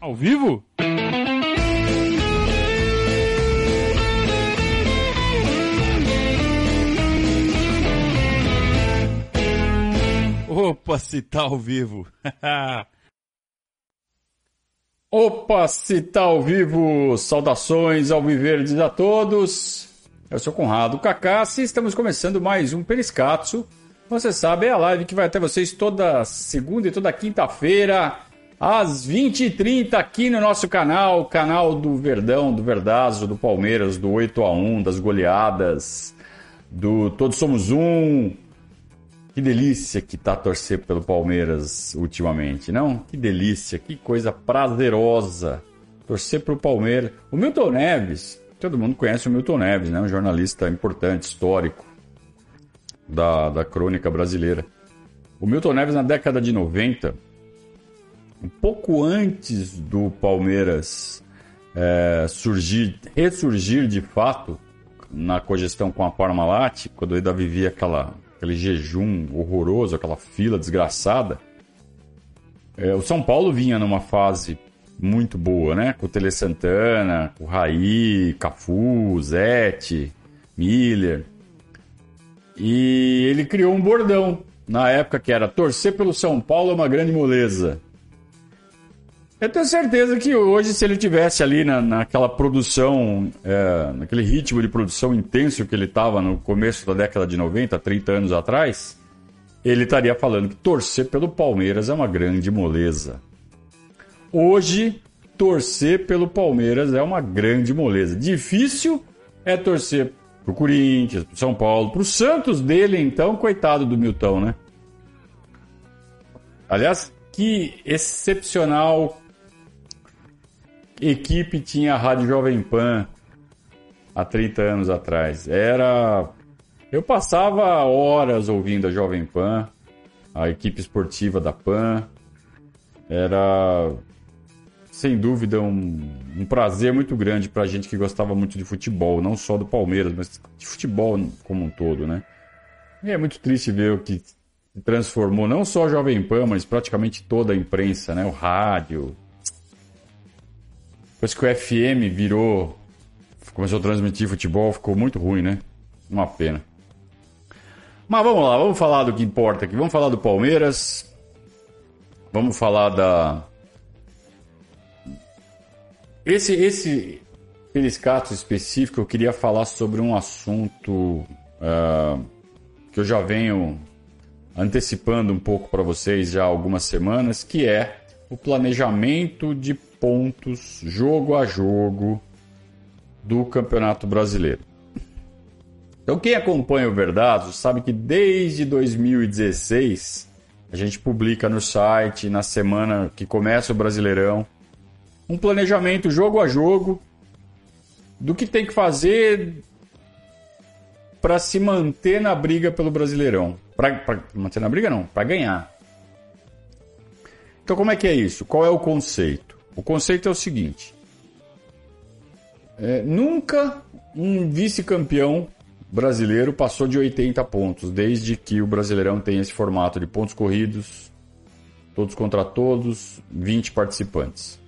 Ao vivo? Opa, se tá ao vivo. Opa, se tá ao vivo. Saudações ao Viverdes a todos. Eu sou Conrado Cacassi e estamos começando mais um Periscatso. Você sabe, é a live que vai até vocês toda segunda e toda quinta-feira, às 20h30, aqui no nosso canal, canal do Verdão, do Verdazo, do Palmeiras, do 8 a 1 das goleadas, do Todos Somos Um. Que delícia que tá torcer pelo Palmeiras ultimamente, não? Que delícia, que coisa prazerosa torcer pro Palmeiras. O Milton Neves, todo mundo conhece o Milton Neves, né? Um jornalista importante, histórico da, da crônica brasileira. O Milton Neves, na década de 90, um pouco antes do Palmeiras é, surgir, ressurgir de fato na cogestão com a Parmalat, quando ainda vivia aquela, aquele jejum horroroso, aquela fila desgraçada, é, o São Paulo vinha numa fase muito boa, né? Com o Tele Santana, o Raí, Cafu, Zete, Miller. E ele criou um bordão na época que era torcer pelo São Paulo é uma grande moleza. Eu tenho certeza que hoje, se ele tivesse ali na, naquela produção, é, naquele ritmo de produção intenso que ele estava no começo da década de 90, 30 anos atrás, ele estaria falando que torcer pelo Palmeiras é uma grande moleza. Hoje, torcer pelo Palmeiras é uma grande moleza. Difícil é torcer pro Corinthians, pro São Paulo, pro Santos dele, então, coitado do Milton, né? Aliás, que excepcional equipe tinha a Rádio Jovem Pan há 30 anos atrás. Era. Eu passava horas ouvindo a Jovem Pan, a equipe esportiva da Pan. Era, sem dúvida, um, um prazer muito grande para gente que gostava muito de futebol, não só do Palmeiras, mas de futebol como um todo, né? E é muito triste ver o que transformou não só a Jovem Pan, mas praticamente toda a imprensa, né? O rádio, depois que o FM virou. Começou a transmitir futebol, ficou muito ruim, né? Uma pena. Mas vamos lá, vamos falar do que importa aqui. Vamos falar do Palmeiras. Vamos falar da. Esse, esse periscato específico, eu queria falar sobre um assunto uh, que eu já venho antecipando um pouco para vocês já há algumas semanas, que é o planejamento de pontos jogo a jogo do Campeonato Brasileiro. Então, quem acompanha o Verdados sabe que desde 2016 a gente publica no site, na semana que começa o Brasileirão, um planejamento jogo a jogo do que tem que fazer para se manter na briga pelo Brasileirão. Para manter na briga, não, para ganhar. Então, como é que é isso? Qual é o conceito? O conceito é o seguinte: é, nunca um vice-campeão brasileiro passou de 80 pontos, desde que o Brasileirão tem esse formato de pontos corridos, todos contra todos, 20 participantes.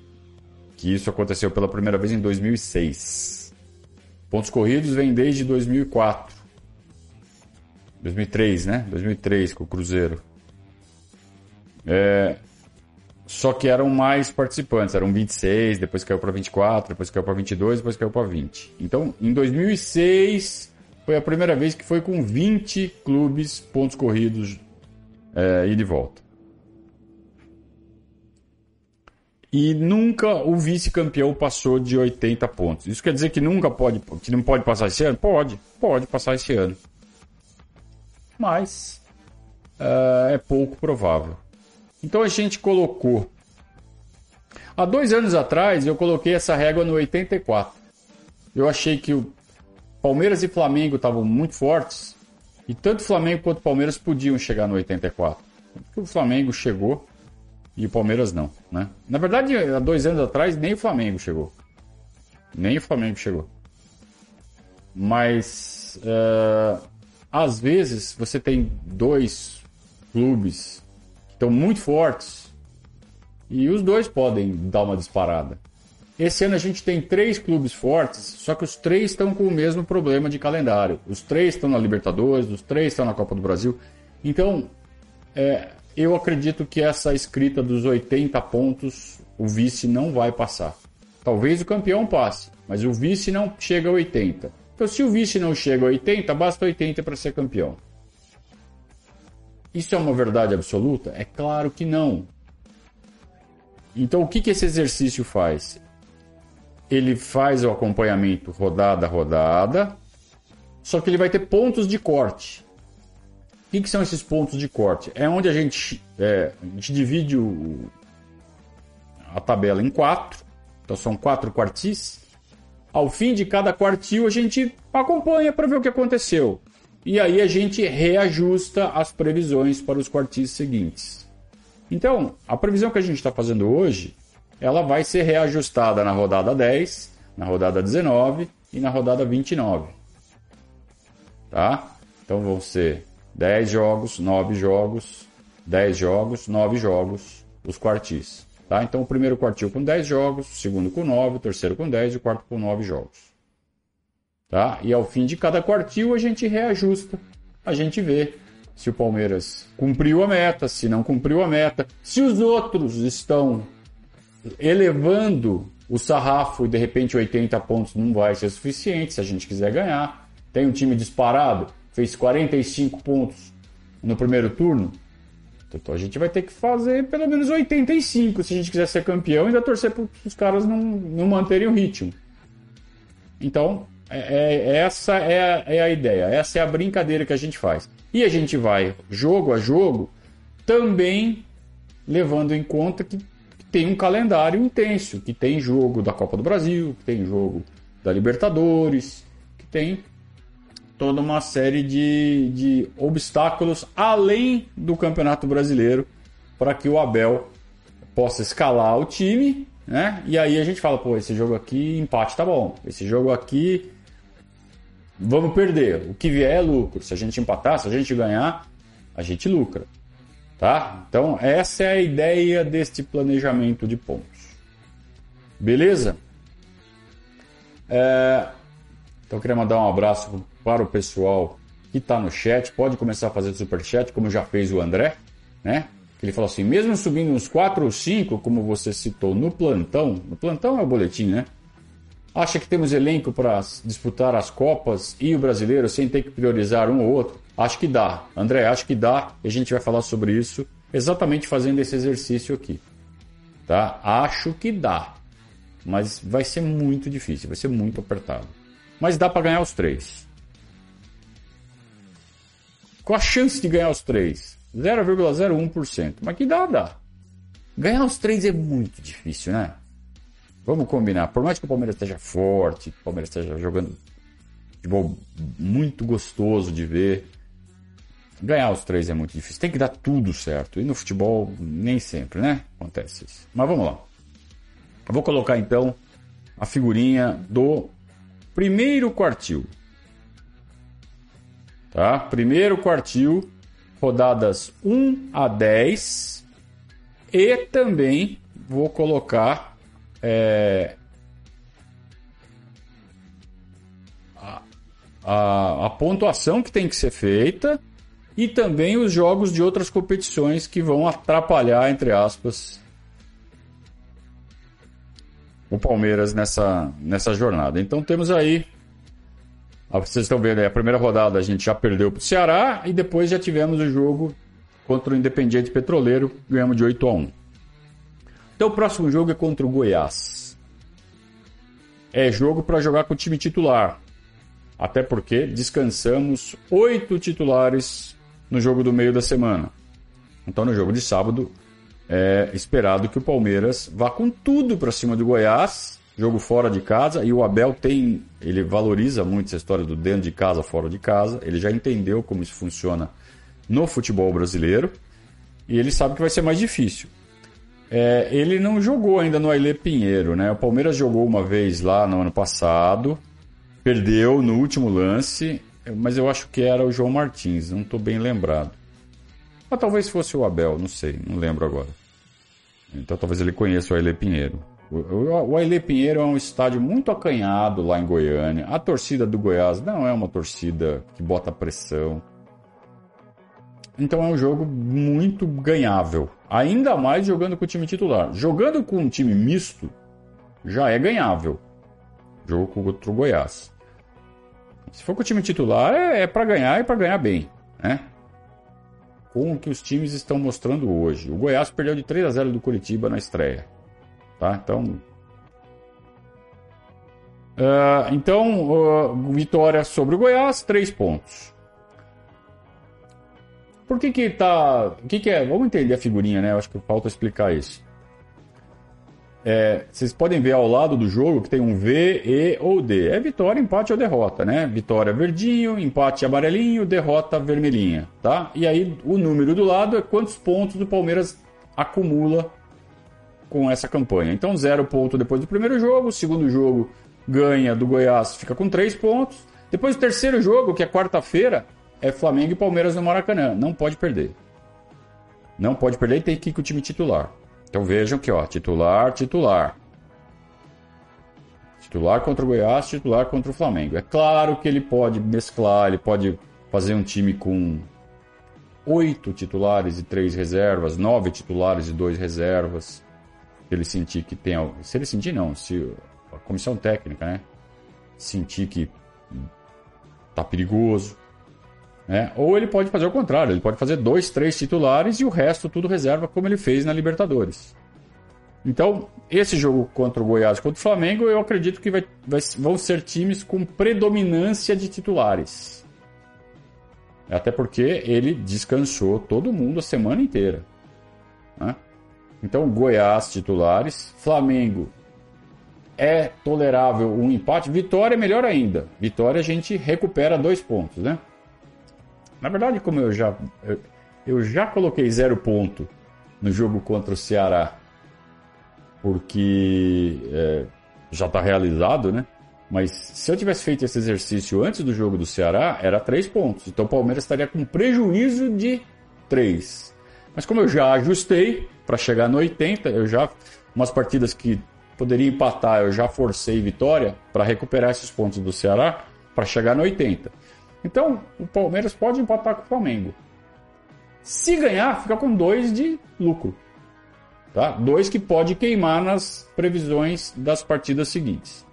Que isso aconteceu pela primeira vez em 2006. Pontos corridos vem desde 2004. 2003, né? 2003 com o Cruzeiro. É, só que eram mais participantes, eram 26, depois caiu para 24, depois caiu para 22, depois caiu para 20. Então, em 2006 foi a primeira vez que foi com 20 clubes pontos corridos é, e de volta. E nunca o vice-campeão passou de 80 pontos. Isso quer dizer que nunca pode, que não pode passar esse ano? Pode, pode passar esse ano. Mas é, é pouco provável. Então a gente colocou. Há dois anos atrás eu coloquei essa régua no 84. Eu achei que o Palmeiras e Flamengo estavam muito fortes e tanto Flamengo quanto Palmeiras podiam chegar no 84. Porque o Flamengo chegou e o Palmeiras não, né? Na verdade, há dois anos atrás nem o Flamengo chegou. Nem o Flamengo chegou. Mas uh, às vezes você tem dois clubes estão muito fortes E os dois podem dar uma disparada. Esse ano a gente tem três clubes fortes, só que os três estão com o mesmo problema de calendário. Os três estão na Libertadores, os três estão na Copa do Brasil. Então, é, eu acredito que essa escrita dos 80 pontos, o vice não vai passar. Talvez o campeão passe, mas o vice não chega a 80. Então, se o vice não chega a 80, basta 80 para ser campeão. Isso é uma verdade absoluta? É claro que não. Então, o que, que esse exercício faz? Ele faz o acompanhamento rodada a rodada, só que ele vai ter pontos de corte. O que, que são esses pontos de corte? É onde a gente, é, a gente divide o, a tabela em quatro, então são quatro quartis. Ao fim de cada quartil, a gente acompanha para ver o que aconteceu. E aí a gente reajusta as previsões para os quartis seguintes. Então, a previsão que a gente está fazendo hoje, ela vai ser reajustada na rodada 10, na rodada 19 e na rodada 29. Tá? Então vão ser 10 jogos, 9 jogos, 10 jogos, 9 jogos, os quartis. Tá? Então o primeiro quartil com 10 jogos, o segundo com 9, o terceiro com 10 e o quarto com 9 jogos. Tá? E ao fim de cada quartil a gente reajusta, a gente vê se o Palmeiras cumpriu a meta, se não cumpriu a meta, se os outros estão elevando o sarrafo e de repente 80 pontos não vai ser suficiente se a gente quiser ganhar. Tem um time disparado, fez 45 pontos no primeiro turno. Então a gente vai ter que fazer pelo menos 85 se a gente quiser ser campeão e ainda torcer para os caras não, não manterem o ritmo. Então, é, é, essa é a, é a ideia, essa é a brincadeira que a gente faz. E a gente vai, jogo a jogo, também levando em conta que, tem um calendário intenso, que tem jogo da Copa do Brasil, que tem jogo da Libertadores, que tem toda uma série de, de obstáculos além do Campeonato Brasileiro para que o Abel possa escalar o time, né? E aí a gente fala, pô, esse jogo aqui, empate tá bom. Esse jogo aqui, vamos perder. O que vier é lucro. Se a gente empatar, se a gente ganhar, a gente lucra. Tá? Então, essa é a ideia deste planejamento de pontos. Beleza? É... Então, eu queria mandar um abraço para o pessoal que está no chat. Pode começar a fazer super chat, como já fez o André, né? Ele falou assim: mesmo subindo uns 4 ou 5, como você citou no plantão, no plantão é o boletim, né? Acha que temos elenco para disputar as Copas e o brasileiro sem ter que priorizar um ou outro? Acho que dá. André, acho que dá. E a gente vai falar sobre isso exatamente fazendo esse exercício aqui. Tá? Acho que dá. Mas vai ser muito difícil, vai ser muito apertado. Mas dá para ganhar os três. Qual a chance de ganhar os três? 0,01%. Mas que dá, dá. Ganhar os três é muito difícil, né? Vamos combinar. Por mais que o Palmeiras esteja forte, o Palmeiras esteja jogando futebol muito gostoso de ver, ganhar os três é muito difícil. Tem que dar tudo certo. E no futebol, nem sempre, né? Acontece isso. Mas vamos lá. Eu vou colocar então a figurinha do primeiro quartil. Tá? Primeiro quartil, rodadas 1 a 10. E também vou colocar é, a, a, a pontuação que tem que ser feita e também os jogos de outras competições que vão atrapalhar, entre aspas, o Palmeiras nessa, nessa jornada. Então temos aí. Vocês estão vendo aí, a primeira rodada a gente já perdeu para o Ceará e depois já tivemos o jogo contra o Independiente Petroleiro, ganhamos de 8 a 1. Então o próximo jogo é contra o Goiás. É jogo para jogar com o time titular. Até porque descansamos oito titulares no jogo do meio da semana. Então no jogo de sábado é esperado que o Palmeiras vá com tudo para cima do Goiás, jogo fora de casa, e o Abel tem, ele valoriza muito essa história do dentro de casa, fora de casa. Ele já entendeu como isso funciona no futebol brasileiro e ele sabe que vai ser mais difícil. É, ele não jogou ainda no Ailê Pinheiro, né? O Palmeiras jogou uma vez lá no ano passado, perdeu no último lance, mas eu acho que era o João Martins, não estou bem lembrado. Mas talvez fosse o Abel, não sei, não lembro agora. Então talvez ele conheça o Aile Pinheiro. O Aile Pinheiro é um estádio muito acanhado lá em Goiânia. A torcida do Goiás não é uma torcida que bota pressão. Então é um jogo muito ganhável. Ainda mais jogando com o time titular. Jogando com um time misto, já é ganhável. Jogo contra o Goiás. Se for com o time titular, é, é para ganhar e para ganhar bem. Né? Com o que os times estão mostrando hoje. O Goiás perdeu de 3 a 0 do Curitiba na estreia. Tá? Então. Uh, então, uh, vitória sobre o Goiás, 3 pontos. Por que que tá... O que que é? Vamos entender a figurinha, né? Eu acho que falta explicar isso. É, vocês podem ver ao lado do jogo que tem um V, E ou D. É vitória, empate ou derrota, né? Vitória verdinho, empate amarelinho, derrota vermelhinha, tá? E aí o número do lado é quantos pontos o Palmeiras acumula com essa campanha. Então zero ponto depois do primeiro jogo, o segundo jogo ganha do Goiás, fica com três pontos. Depois do terceiro jogo, que é quarta-feira, é Flamengo e Palmeiras no Maracanã. Não pode perder. Não pode perder e tem que ir com o time titular. Então vejam que, ó, titular, titular. Titular contra o Goiás, titular contra o Flamengo. É claro que ele pode mesclar, ele pode fazer um time com oito titulares e três reservas, nove titulares e dois reservas. Se ele sentir que tem. Se ele sentir, não, se a comissão técnica, né? Sentir que tá perigoso. Né? Ou ele pode fazer o contrário, ele pode fazer dois, três titulares e o resto tudo reserva, como ele fez na Libertadores. Então, esse jogo contra o Goiás contra o Flamengo, eu acredito que vai, vai, vão ser times com predominância de titulares. Até porque ele descansou todo mundo a semana inteira. Né? Então, Goiás titulares, Flamengo é tolerável um empate, Vitória é melhor ainda. Vitória a gente recupera dois pontos, né? Na verdade, como eu já, eu, eu já coloquei zero ponto no jogo contra o Ceará, porque é, já está realizado, né? Mas se eu tivesse feito esse exercício antes do jogo do Ceará, era três pontos. Então o Palmeiras estaria com prejuízo de três. Mas como eu já ajustei para chegar no 80, eu já umas partidas que poderia empatar, eu já forcei vitória para recuperar esses pontos do Ceará para chegar no 80. Então, o Palmeiras pode empatar com o Flamengo. Se ganhar, fica com dois de lucro. Tá? Dois que pode queimar nas previsões das partidas seguintes.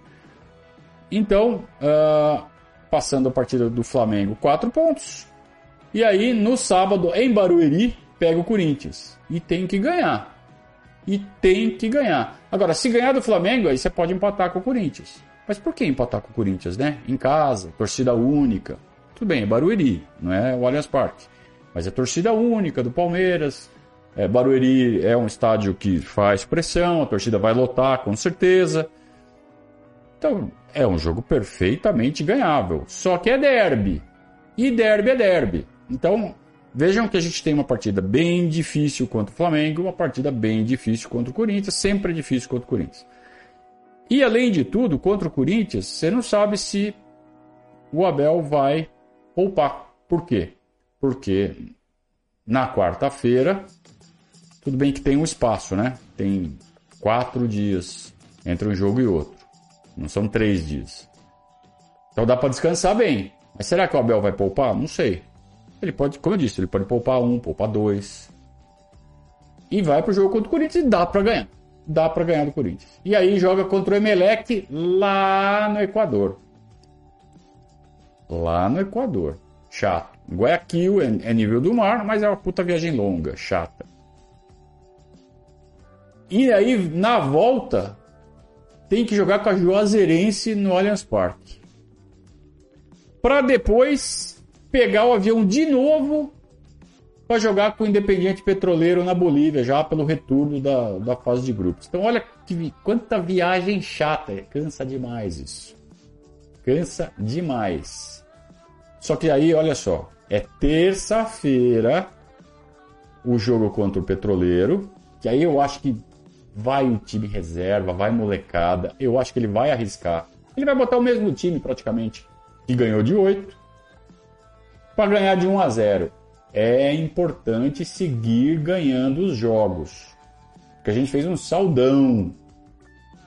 Então, uh, passando a partida do Flamengo, quatro pontos. E aí, no sábado, em Barueri, pega o Corinthians. E tem que ganhar. E tem que ganhar. Agora, se ganhar do Flamengo, aí você pode empatar com o Corinthians. Mas por que empatar com o Corinthians, né? Em casa, torcida única. Tudo bem, é Barueri, não é o Allianz Parque. Mas é torcida única do Palmeiras. É, Barueri é um estádio que faz pressão, a torcida vai lotar com certeza. Então, é um jogo perfeitamente ganhável. Só que é derby. E derby é derby. Então, vejam que a gente tem uma partida bem difícil contra o Flamengo, uma partida bem difícil contra o Corinthians, sempre difícil contra o Corinthians. E além de tudo, contra o Corinthians, você não sabe se o Abel vai poupar. Por quê? Porque na quarta-feira, tudo bem que tem um espaço, né? Tem quatro dias entre um jogo e outro. Não são três dias. Então dá para descansar bem. Mas será que o Abel vai poupar? Não sei. Ele pode, como eu disse, ele pode poupar um, poupar dois. E vai pro jogo contra o Corinthians e dá para ganhar. Dá para ganhar do Corinthians. E aí joga contra o Emelec lá no Equador lá no Equador. Chato. Guayaquil é, é nível do mar, mas é uma puta viagem longa, chata. E aí, na volta, tem que jogar com a Juazeirense no Allianz Parque. Para depois pegar o avião de novo para jogar com o Independiente Petroleiro na Bolívia, já pelo retorno da, da fase de grupos. Então, olha que, quanta viagem chata. Cansa demais isso. Cansa demais. Só que aí, olha só, é terça-feira o jogo contra o Petroleiro, que aí eu acho que vai o time reserva, vai molecada, eu acho que ele vai arriscar. Ele vai botar o mesmo time praticamente que ganhou de 8 para ganhar de 1 a 0. É importante seguir ganhando os jogos. porque a gente fez um saldão.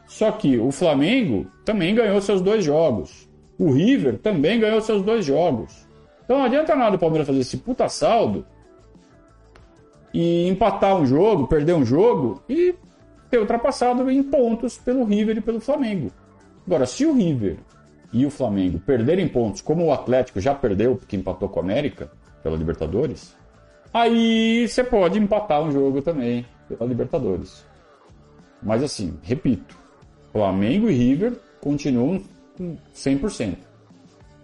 Só que o Flamengo também ganhou seus dois jogos. O River também ganhou seus dois jogos. Então não adianta nada o Palmeiras fazer esse puta saldo e empatar um jogo, perder um jogo e ter ultrapassado em pontos pelo River e pelo Flamengo. Agora, se o River e o Flamengo perderem pontos, como o Atlético já perdeu, porque empatou com o América pela Libertadores, aí você pode empatar um jogo também pela Libertadores. Mas assim, repito, Flamengo e River continuam 100%.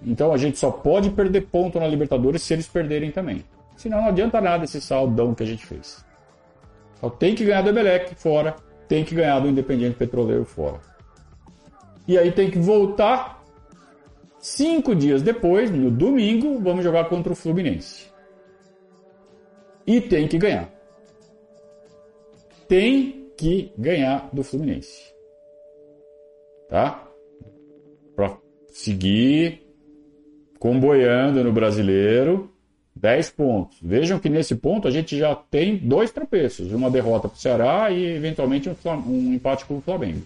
Então a gente só pode perder ponto na Libertadores se eles perderem também. Senão não adianta nada esse saldão que a gente fez. Só tem que ganhar do Emelec fora, tem que ganhar do Independiente Petroleiro fora. E aí tem que voltar. Cinco dias depois, no domingo, vamos jogar contra o Fluminense. E tem que ganhar. Tem que ganhar do Fluminense. Tá? Seguir comboiando no brasileiro 10 pontos. Vejam que nesse ponto a gente já tem dois tropeços, uma derrota para o Ceará e eventualmente um, um, empate com o Flamengo.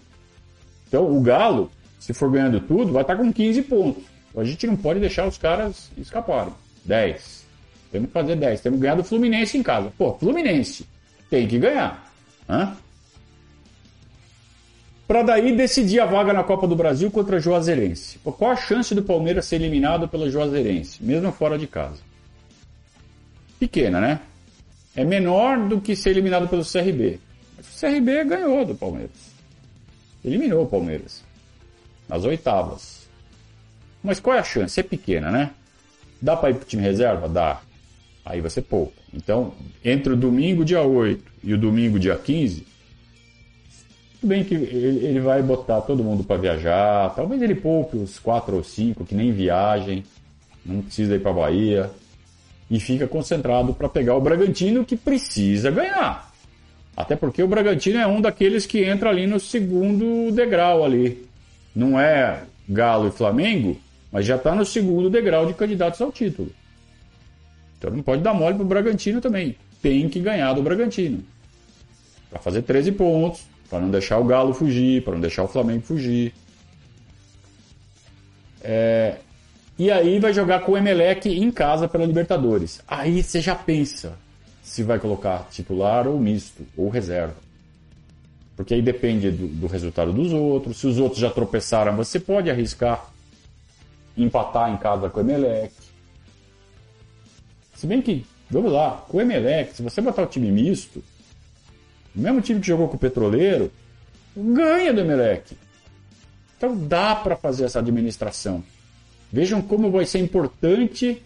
Então o Galo, se for ganhando tudo, vai estar tá com 15 pontos. A gente não pode deixar os caras escaparem. 10. Temos que fazer 10. Temos que ganhar do Fluminense em casa. Pô, Fluminense tem que ganhar. Hã? Para daí decidir a vaga na Copa do Brasil contra a Juazeirense. Qual a chance do Palmeiras ser eliminado pela Juazeirense, mesmo fora de casa? pequena, né? É menor do que ser eliminado pelo CRB. O CRB ganhou do Palmeiras. Eliminou o Palmeiras. Nas oitavas. Mas qual é a chance? É pequena, né? Dá para ir pro time reserva? Dá. Aí ser pouco. Então, entre o domingo, dia 8 e o domingo, dia 15, tudo bem que ele vai botar todo mundo para viajar. Talvez ele poupe os 4 ou 5 que nem viagem. Não precisa ir para Bahia e fica concentrado para pegar o Bragantino que precisa ganhar. Até porque o Bragantino é um daqueles que entra ali no segundo degrau ali. Não é Galo e Flamengo, mas já está no segundo degrau de candidatos ao título. Então não pode dar mole para o Bragantino também. Tem que ganhar do Bragantino. Para fazer 13 pontos, para não deixar o Galo fugir, para não deixar o Flamengo fugir. É, e aí vai jogar com o Emelec em casa pela Libertadores. Aí você já pensa se vai colocar titular ou misto, ou reserva. Porque aí depende do, do resultado dos outros. Se os outros já tropeçaram, você pode arriscar empatar em casa com o Emelec. Se bem que, vamos lá, com o Emelec, se você botar o time misto, o mesmo time que jogou com o Petroleiro, ganha do Emelec. Então dá para fazer essa administração. Vejam como vai ser importante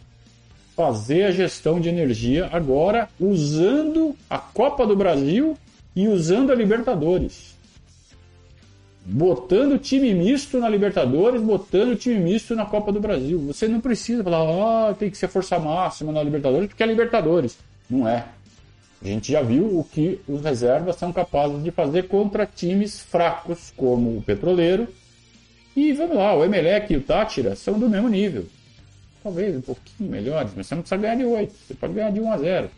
fazer a gestão de energia agora usando a Copa do Brasil e usando a Libertadores. Botando time misto na Libertadores, botando time misto na Copa do Brasil. Você não precisa falar, ah, tem que ser força máxima na Libertadores, porque é Libertadores. Não é. A gente já viu o que os reservas são capazes de fazer contra times fracos, como o Petroleiro e vamos lá, o Emelec e o Tátira são do mesmo nível. Talvez um pouquinho melhores, mas você não precisa ganhar de 8. Você pode ganhar de 1 a 0.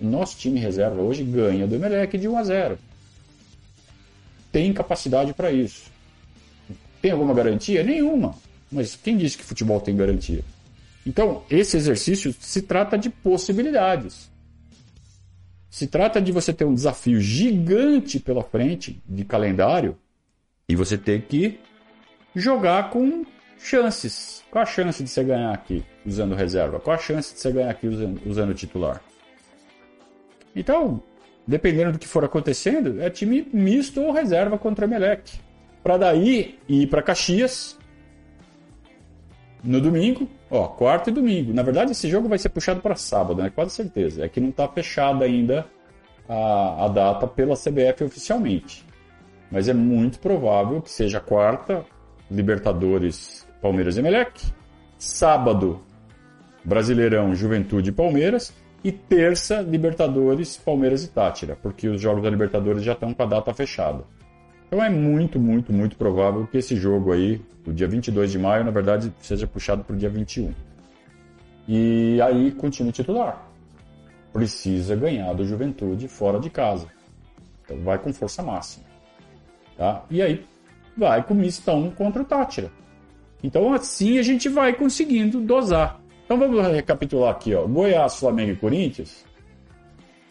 O nosso time reserva hoje ganha do Emelec de 1 a 0. Tem capacidade para isso. Tem alguma garantia? Nenhuma. Mas quem disse que futebol tem garantia? Então, esse exercício se trata de possibilidades. Se trata de você ter um desafio gigante pela frente de calendário e você ter que jogar com chances. Qual a chance de você ganhar aqui usando reserva? Qual a chance de você ganhar aqui usando, titular? Então, dependendo do que for acontecendo, é time misto ou reserva contra Emelec. Para daí ir para Caxias no domingo, ó, quarto e domingo. Na verdade, esse jogo vai ser puxado para sábado, né? Quase certeza. É que não está fechada ainda a, a data pela CBF oficialmente. Mas é muito provável que seja quarta Libertadores, Palmeiras e Emelec. Sábado, Brasileirão, Juventude e Palmeiras. E terça, Libertadores, Palmeiras e Tátira, porque os jogos da Libertadores já estão com a data fechada. Então é muito, muito, muito provável que esse jogo aí, o dia 22 de maio, na verdade, seja puxado para o dia 21. E aí continue titular. Precisa ganhar do Juventude fora de casa. Então vai com força máxima. Tá? E aí vai com mistão contra o Tátira. Então assim a gente vai conseguindo dosar. Então vamos recapitular aqui, ó. Goiás, Flamengo e Corinthians,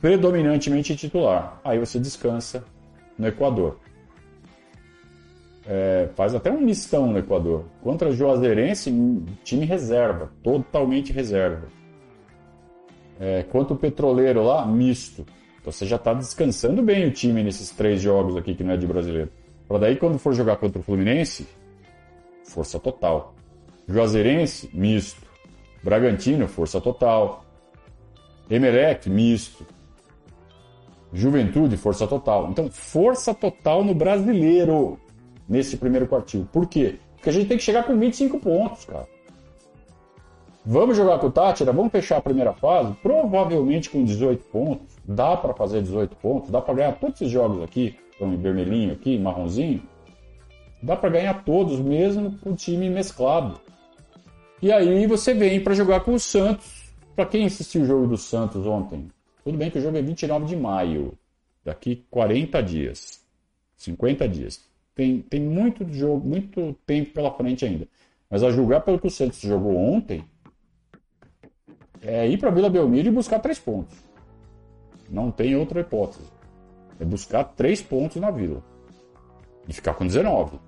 predominantemente titular. Aí você descansa no Equador. É, faz até um mistão no Equador. Contra Juazeirense, time reserva, totalmente reserva. É, contra o Petroleiro lá, misto. Então você já está descansando bem o time nesses três jogos aqui que não é de brasileiro. Para daí quando for jogar contra o Fluminense, força total. Juazeirense, misto. Bragantino, força total. Emelec, misto. Juventude, força total. Então, força total no brasileiro nesse primeiro quartil. Por quê? Porque a gente tem que chegar com 25 pontos, cara. Vamos jogar com o Tátira, vamos fechar a primeira fase, provavelmente com 18 pontos. Dá para fazer 18 pontos, dá para ganhar todos esses jogos aqui, em vermelhinho aqui, marronzinho. Dá para ganhar todos mesmo com o time mesclado. E aí você vem para jogar com o Santos. Para quem assistiu o jogo do Santos ontem, tudo bem que o jogo é 29 de maio, daqui 40 dias, 50 dias. Tem, tem muito jogo, muito tempo pela frente ainda. Mas a julgar pelo que o Santos jogou ontem, é ir para Vila Belmiro e buscar três pontos. Não tem outra hipótese. É buscar três pontos na Vila. E ficar com 19.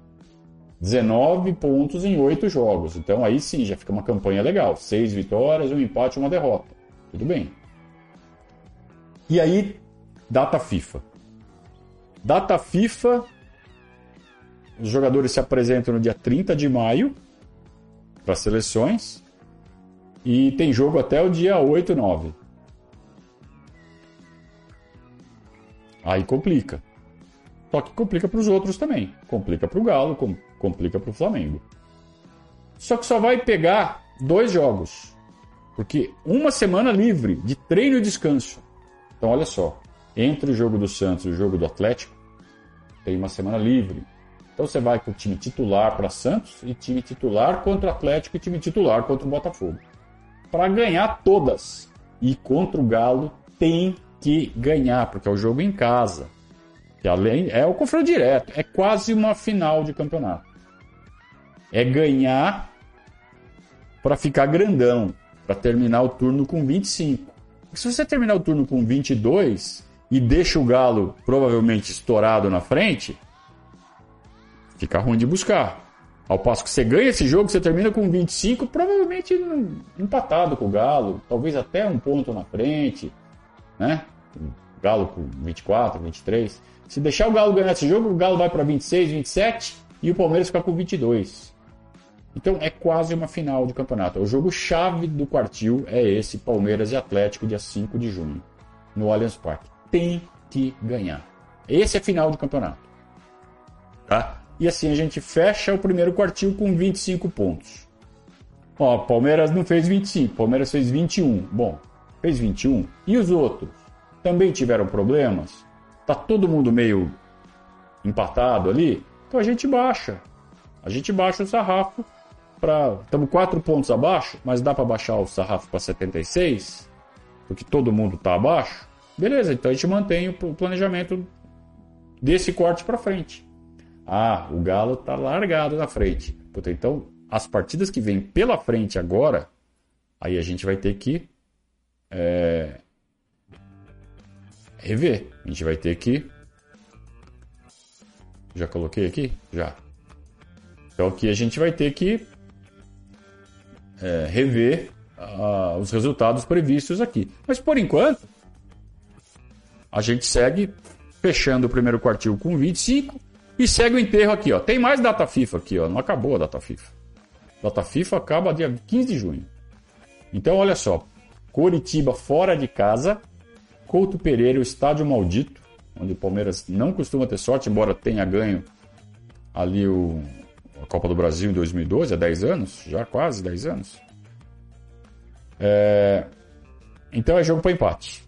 19 pontos em oito jogos. Então aí sim já fica uma campanha legal. Seis vitórias, um empate uma derrota. Tudo bem. E aí, data FIFA. Data FIFA os jogadores se apresentam no dia 30 de maio para seleções e tem jogo até o dia 8, 9. Aí complica. Só que complica para os outros também. Complica para o Galo, com, complica para o Flamengo. Só que só vai pegar dois jogos. Porque uma semana livre de treino e descanso. Então olha só. Entre o jogo do Santos e o jogo do Atlético, tem uma semana livre. Então você vai com o time titular para Santos e time titular contra o Atlético e time titular contra o Botafogo. Para ganhar todas. E contra o Galo tem que ganhar, porque é o jogo em casa. Que além é o confronto direto, é quase uma final de campeonato. É ganhar para ficar grandão, para terminar o turno com 25. Porque se você terminar o turno com 22 e deixa o Galo provavelmente estourado na frente, Fica ruim de buscar. Ao passo que você ganha esse jogo, você termina com 25, provavelmente empatado com o Galo, talvez até um ponto na frente, né? Galo com 24, 23. Se deixar o Galo ganhar esse jogo, o Galo vai para 26, 27 e o Palmeiras fica com 22. Então é quase uma final de campeonato. O jogo chave do quartil é esse Palmeiras e Atlético dia 5 de junho no Allianz Parque. Tem que ganhar. Esse é final de campeonato. Tá? E assim a gente fecha o primeiro quartil com 25 pontos. Ó, Palmeiras não fez 25, Palmeiras fez 21. Bom, fez 21. E os outros? Também tiveram problemas? Tá todo mundo meio empatado ali? Então a gente baixa. A gente baixa o sarrafo para estamos 4 pontos abaixo, mas dá para baixar o sarrafo para 76, porque todo mundo está abaixo. Beleza, então a gente mantém o planejamento desse corte para frente. Ah, o Galo tá largado na frente. Puta, então, as partidas que vêm pela frente agora, aí a gente vai ter que é, rever. A gente vai ter que. Já coloquei aqui? Já. Então aqui a gente vai ter que é, rever uh, os resultados previstos aqui. Mas por enquanto, a gente segue fechando o primeiro quartil com 25 e segue o enterro aqui, ó. Tem mais data FIFA aqui, ó. Não acabou a data FIFA. Data FIFA acaba dia 15 de junho. Então, olha só. Coritiba fora de casa. Couto Pereira, o estádio maldito, onde o Palmeiras não costuma ter sorte, embora tenha ganho ali o, a Copa do Brasil em 2012, há 10 anos, já quase 10 anos. É, então é jogo para empate.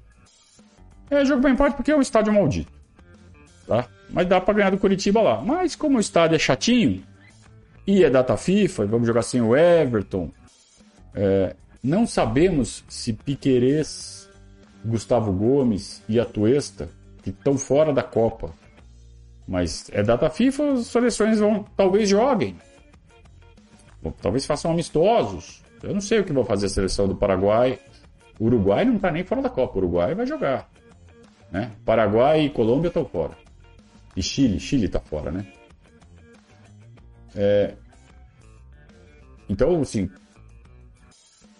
É jogo para empate porque é um estádio maldito. Tá? Mas dá para ganhar do Curitiba lá. Mas como o estádio é chatinho, e é data FIFA, vamos jogar sem o Everton, é, não sabemos se Piquerez, Gustavo Gomes e Atuesta que estão fora da Copa. Mas é data FIFA, as seleções vão talvez joguem. Talvez façam amistosos. Eu não sei o que vai fazer a seleção do Paraguai. O Uruguai não está nem fora da Copa. O Uruguai vai jogar. Né? Paraguai e Colômbia estão fora. E Chile, Chile está fora, né? É... Então, assim,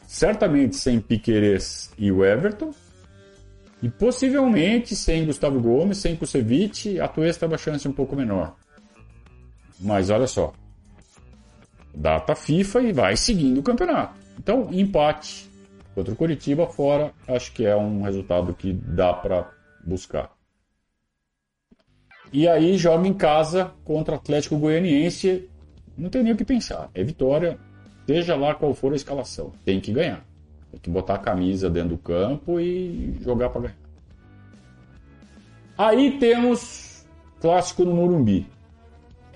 certamente sem Piquerez e o Everton, e possivelmente sem Gustavo Gomes, sem Kusevich, a Tuesta tem uma chance um pouco menor. Mas olha só, data FIFA e vai seguindo o campeonato. Então, empate contra o Curitiba fora, acho que é um resultado que dá para buscar. E aí joga em casa contra o Atlético Goianiense, não tem nem o que pensar. É vitória, seja lá qual for a escalação. Tem que ganhar. Tem que botar a camisa dentro do campo e jogar para ganhar. Aí temos clássico no Morumbi.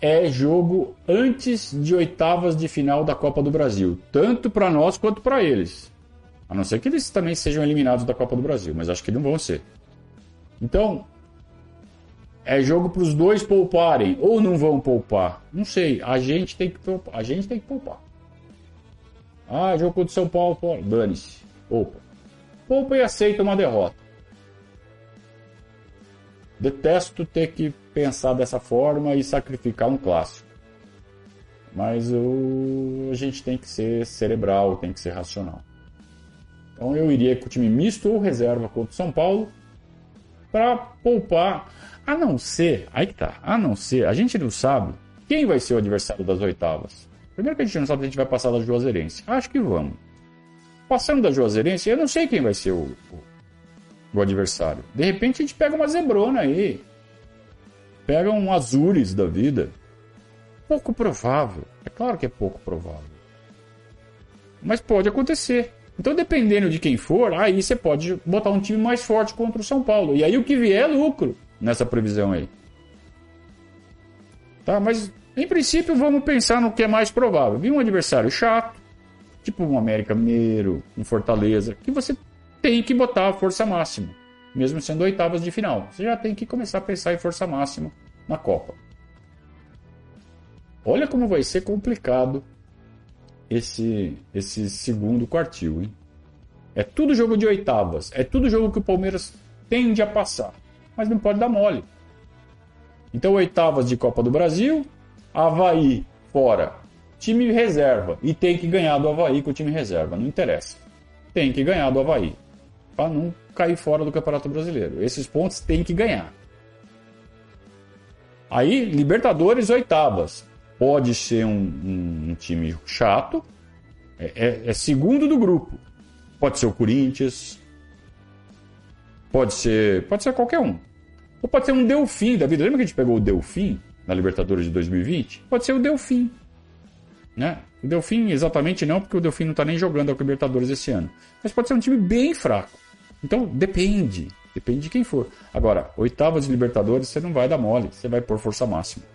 É jogo antes de oitavas de final da Copa do Brasil, tanto para nós quanto para eles. A não ser que eles também sejam eliminados da Copa do Brasil, mas acho que não vão ser. Então, é jogo para os dois pouparem ou não vão poupar. Não sei. A gente tem que poupar. A gente tem que poupar. Ah, jogo contra o São Paulo, dane-se. Poupa. Poupa e aceita uma derrota. Detesto ter que pensar dessa forma e sacrificar um clássico. Mas o... a gente tem que ser cerebral, tem que ser racional. Então eu iria com o time misto ou reserva contra o São Paulo para poupar. A não ser, aí que tá, a não ser, a gente não sabe quem vai ser o adversário das oitavas. Primeiro que a gente não sabe se a gente vai passar da Juazeirense. Acho que vamos. Passando da Juazeirense, eu não sei quem vai ser o, o, o adversário. De repente a gente pega uma zebrona aí. Pega um Azures da vida. Pouco provável. É claro que é pouco provável. Mas pode acontecer. Então, dependendo de quem for, aí você pode botar um time mais forte contra o São Paulo. E aí o que vier é lucro nessa previsão aí. Tá? Mas em princípio, vamos pensar no que é mais provável. Vi um adversário chato, tipo um América Mineiro, um Fortaleza, que você tem que botar a força máxima, mesmo sendo oitavas de final. Você já tem que começar a pensar em força máxima na Copa. Olha como vai ser complicado esse, esse segundo quartil, hein? É tudo jogo de oitavas, é tudo jogo que o Palmeiras tende a passar, mas não pode dar mole. Então, oitavas de Copa do Brasil, Havaí fora, time reserva. E tem que ganhar do Havaí com o time reserva, não interessa. Tem que ganhar do Havaí. Para não cair fora do Campeonato Brasileiro. Esses pontos tem que ganhar. Aí, Libertadores oitavas. Pode ser um, um, um time chato. É, é, é segundo do grupo. Pode ser o Corinthians. Pode ser. Pode ser qualquer um. Ou pode ser um Delfim da vida. Lembra que a gente pegou o Delfim? na Libertadores de 2020? Pode ser o Delfim. Né? O Delfim, exatamente não, porque o Delfim não está nem jogando a Libertadores esse ano. Mas pode ser um time bem fraco. Então, depende. Depende de quem for. Agora, oitavas de Libertadores, você não vai dar mole. Você vai por força máxima.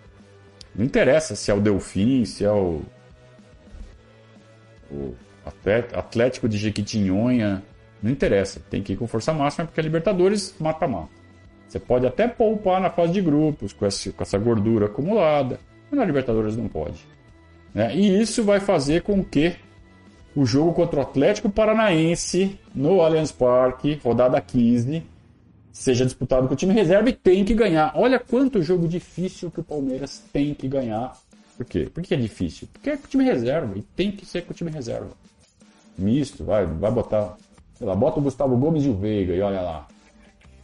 Não interessa se é o Delfim, se é o. O Atlético de Jequitinhonha. Não interessa. Tem que ir com força máxima, porque a Libertadores mata-mata. Você pode até poupar na fase de grupos com essa, gordura acumulada, mas na Libertadores não pode. Né? E isso vai fazer com que o jogo contra o Atlético Paranaense no Allianz Parque, rodada 15, seja disputado com o time reserva e tem que ganhar. Olha quanto jogo difícil que o Palmeiras tem que ganhar. Por quê? Por que é difícil? Porque é com o time reserva e tem que ser com o time reserva. Misto, vai, vai botar. Sei lá, bota o Gustavo Gomes e o Veiga e olha lá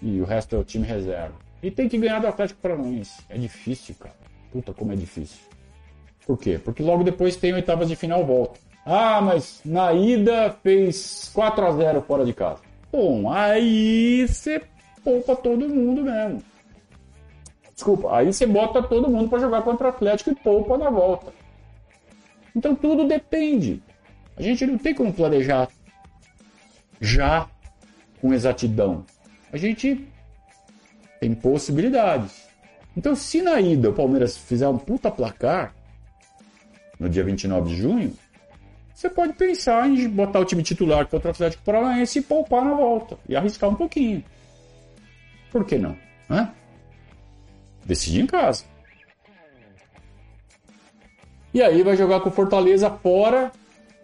e o resto é o time reserva. E tem que ganhar do Atlético Paranaense. É difícil, cara. Puta, como é difícil. Por quê? Porque logo depois tem oitavas de final volta. Ah, mas na ida fez 4 a 0 fora de casa. Bom, aí você poupa todo mundo mesmo. Desculpa, aí você bota todo mundo para jogar contra o Atlético e poupa na volta. Então tudo depende. A gente não tem como planejar já com exatidão a gente tem possibilidades. Então, se na ida o Palmeiras fizer um puta placar no dia 29 de junho, você pode pensar em botar o time titular contra o Atlético Paranaense e poupar na volta e arriscar um pouquinho. Por que não? Hã? Decide em casa. E aí vai jogar com o Fortaleza fora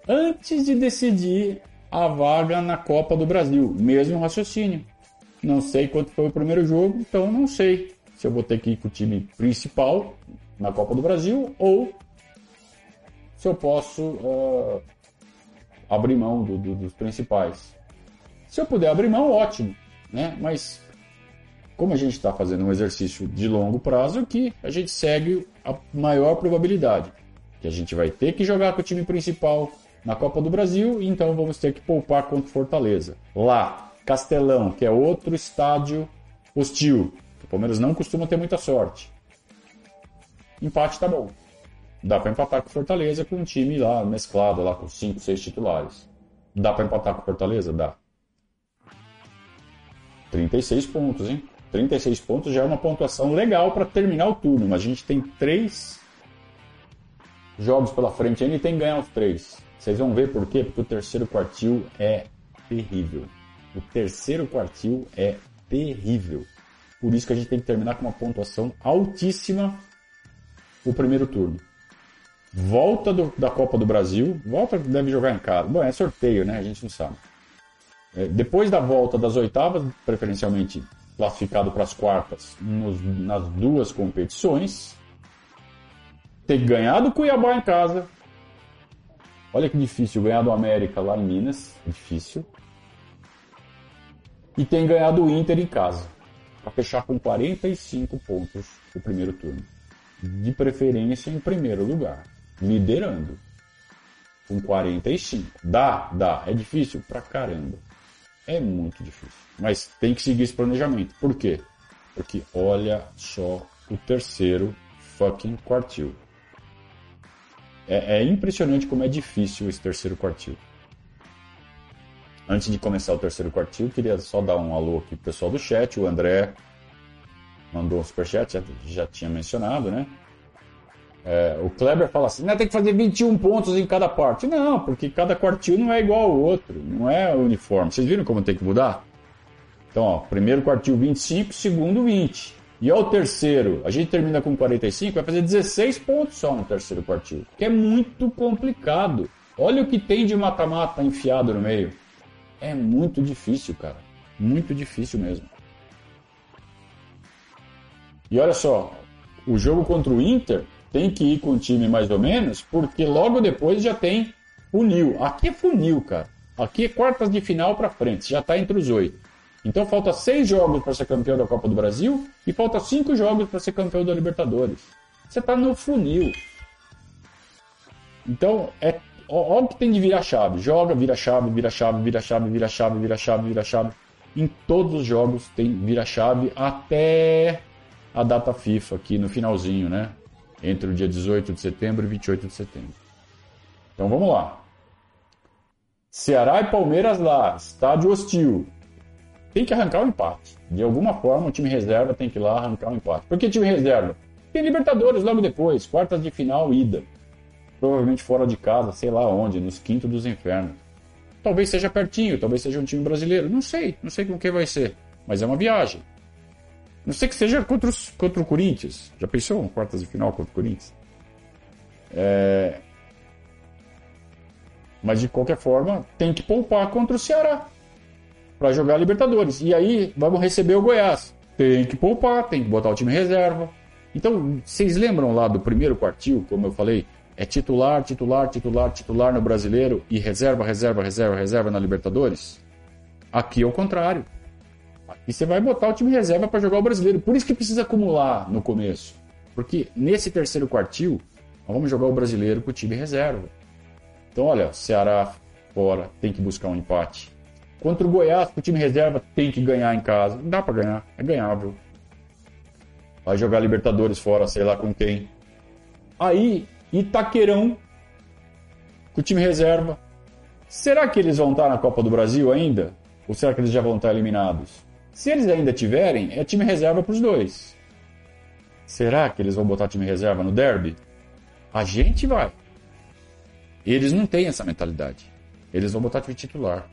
antes de decidir a vaga na Copa do Brasil. Mesmo raciocínio. Não sei quanto foi o primeiro jogo, então não sei se eu vou ter que ir com o time principal na Copa do Brasil ou se eu posso uh, abrir mão do, do, dos principais. Se eu puder abrir mão, ótimo, né? Mas como a gente está fazendo um exercício de longo prazo, que a gente segue a maior probabilidade que a gente vai ter que jogar com o time principal na Copa do Brasil, então vamos ter que poupar contra Fortaleza. Lá, Castelão, que é outro estádio hostil. O Palmeiras não costuma ter muita sorte. Empate tá bom. Dá para empatar com Fortaleza com um time lá mesclado, lá com 5, 6 titulares. Dá para empatar com Fortaleza? Dá. 36 pontos, hein? 36 pontos já é uma pontuação legal para terminar o turno, mas a gente tem três jogos pela frente ainda e tem que ganhar os três. Vocês vão ver por quê? Porque o terceiro quartil é terrível. O terceiro quartil é terrível. Por isso que a gente tem que terminar com uma pontuação altíssima o primeiro turno. Volta do, da Copa do Brasil, volta deve jogar em casa. Bom, é sorteio, né? A gente não sabe. É, depois da volta das oitavas, preferencialmente classificado para as quartas nos, nas duas competições, ter ganhado o Cuiabá em casa. Olha que difícil ganhar do América lá em Minas, difícil. E tem ganhado o Inter em casa, para fechar com 45 pontos o primeiro turno. De preferência em primeiro lugar, liderando. Com 45. Dá, dá. É difícil pra caramba. É muito difícil. Mas tem que seguir esse planejamento. Por quê? Porque olha só o terceiro fucking quartil. É, é impressionante como é difícil esse terceiro quartil. Antes de começar o terceiro quartil, queria só dar um alô aqui pro pessoal do chat. O André mandou um superchat, já, já tinha mencionado, né? É, o Kleber fala assim, tem que fazer 21 pontos em cada parte. Não, porque cada quartil não é igual ao outro, não é uniforme. Vocês viram como tem que mudar? Então, ó, primeiro quartil 25, segundo 20. E ao terceiro, a gente termina com 45, vai fazer 16 pontos só no terceiro quartil, que é muito complicado. Olha o que tem de mata-mata enfiado no meio. É muito difícil, cara. Muito difícil mesmo. E olha só, o jogo contra o Inter tem que ir com o time mais ou menos, porque logo depois já tem funil. Aqui é funil, cara. Aqui é quartas de final para frente, já está entre os oito. Então falta seis jogos para ser campeão da Copa do Brasil e falta cinco jogos para ser campeão da Libertadores. Você está no funil. Então é óbvio que tem de virar chave. Joga, vira chave, vira chave, vira chave, vira chave, vira chave, vira chave. Em todos os jogos tem vira chave até a data FIFA aqui no finalzinho, né? Entre o dia 18 de setembro e 28 de setembro. Então vamos lá. Ceará e Palmeiras lá, estádio hostil. Tem que arrancar o um empate. De alguma forma, o time reserva tem que ir lá arrancar o um empate. Por que time reserva? Tem Libertadores logo depois, quartas de final, ida. Provavelmente fora de casa, sei lá onde, nos quintos dos infernos. Talvez seja pertinho, talvez seja um time brasileiro. Não sei, não sei com quem vai ser. Mas é uma viagem. Não sei que seja contra, os, contra o Corinthians. Já pensou um quartas de final contra o Corinthians? É... Mas de qualquer forma, tem que poupar contra o Ceará para jogar a Libertadores. E aí vamos receber o Goiás. Tem que poupar, tem que botar o time reserva. Então, vocês lembram lá do primeiro quartil, como eu falei? É titular, titular, titular, titular no brasileiro e reserva, reserva, reserva, reserva na Libertadores? Aqui é o contrário. E você vai botar o time reserva para jogar o brasileiro. Por isso que precisa acumular no começo. Porque nesse terceiro quartil, nós vamos jogar o brasileiro com o time reserva. Então, olha, Ceará fora tem que buscar um empate. Contra o Goiás, o time reserva tem que ganhar em casa. Não dá para ganhar, é ganhável. Vai jogar Libertadores fora, sei lá com quem. Aí, Itaquerão, com o time reserva. Será que eles vão estar na Copa do Brasil ainda? Ou será que eles já vão estar eliminados? Se eles ainda tiverem, é time reserva para os dois. Será que eles vão botar time reserva no derby? A gente vai. Eles não têm essa mentalidade. Eles vão botar time titular.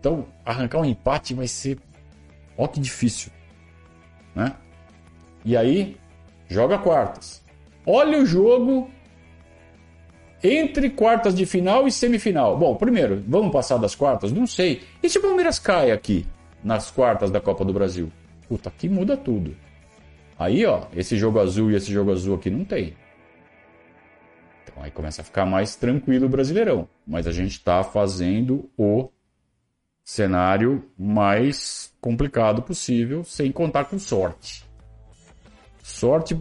Então, arrancar um empate vai ser. Ó, que difícil. né? E aí joga quartas. Olha o jogo entre quartas de final e semifinal. Bom, primeiro, vamos passar das quartas? Não sei. E se o Palmeiras cai aqui nas quartas da Copa do Brasil? Puta, aqui muda tudo. Aí, ó, esse jogo azul e esse jogo azul aqui não tem. Então aí começa a ficar mais tranquilo o Brasileirão. Mas a gente está fazendo o cenário mais complicado possível, sem contar com sorte. Sorte,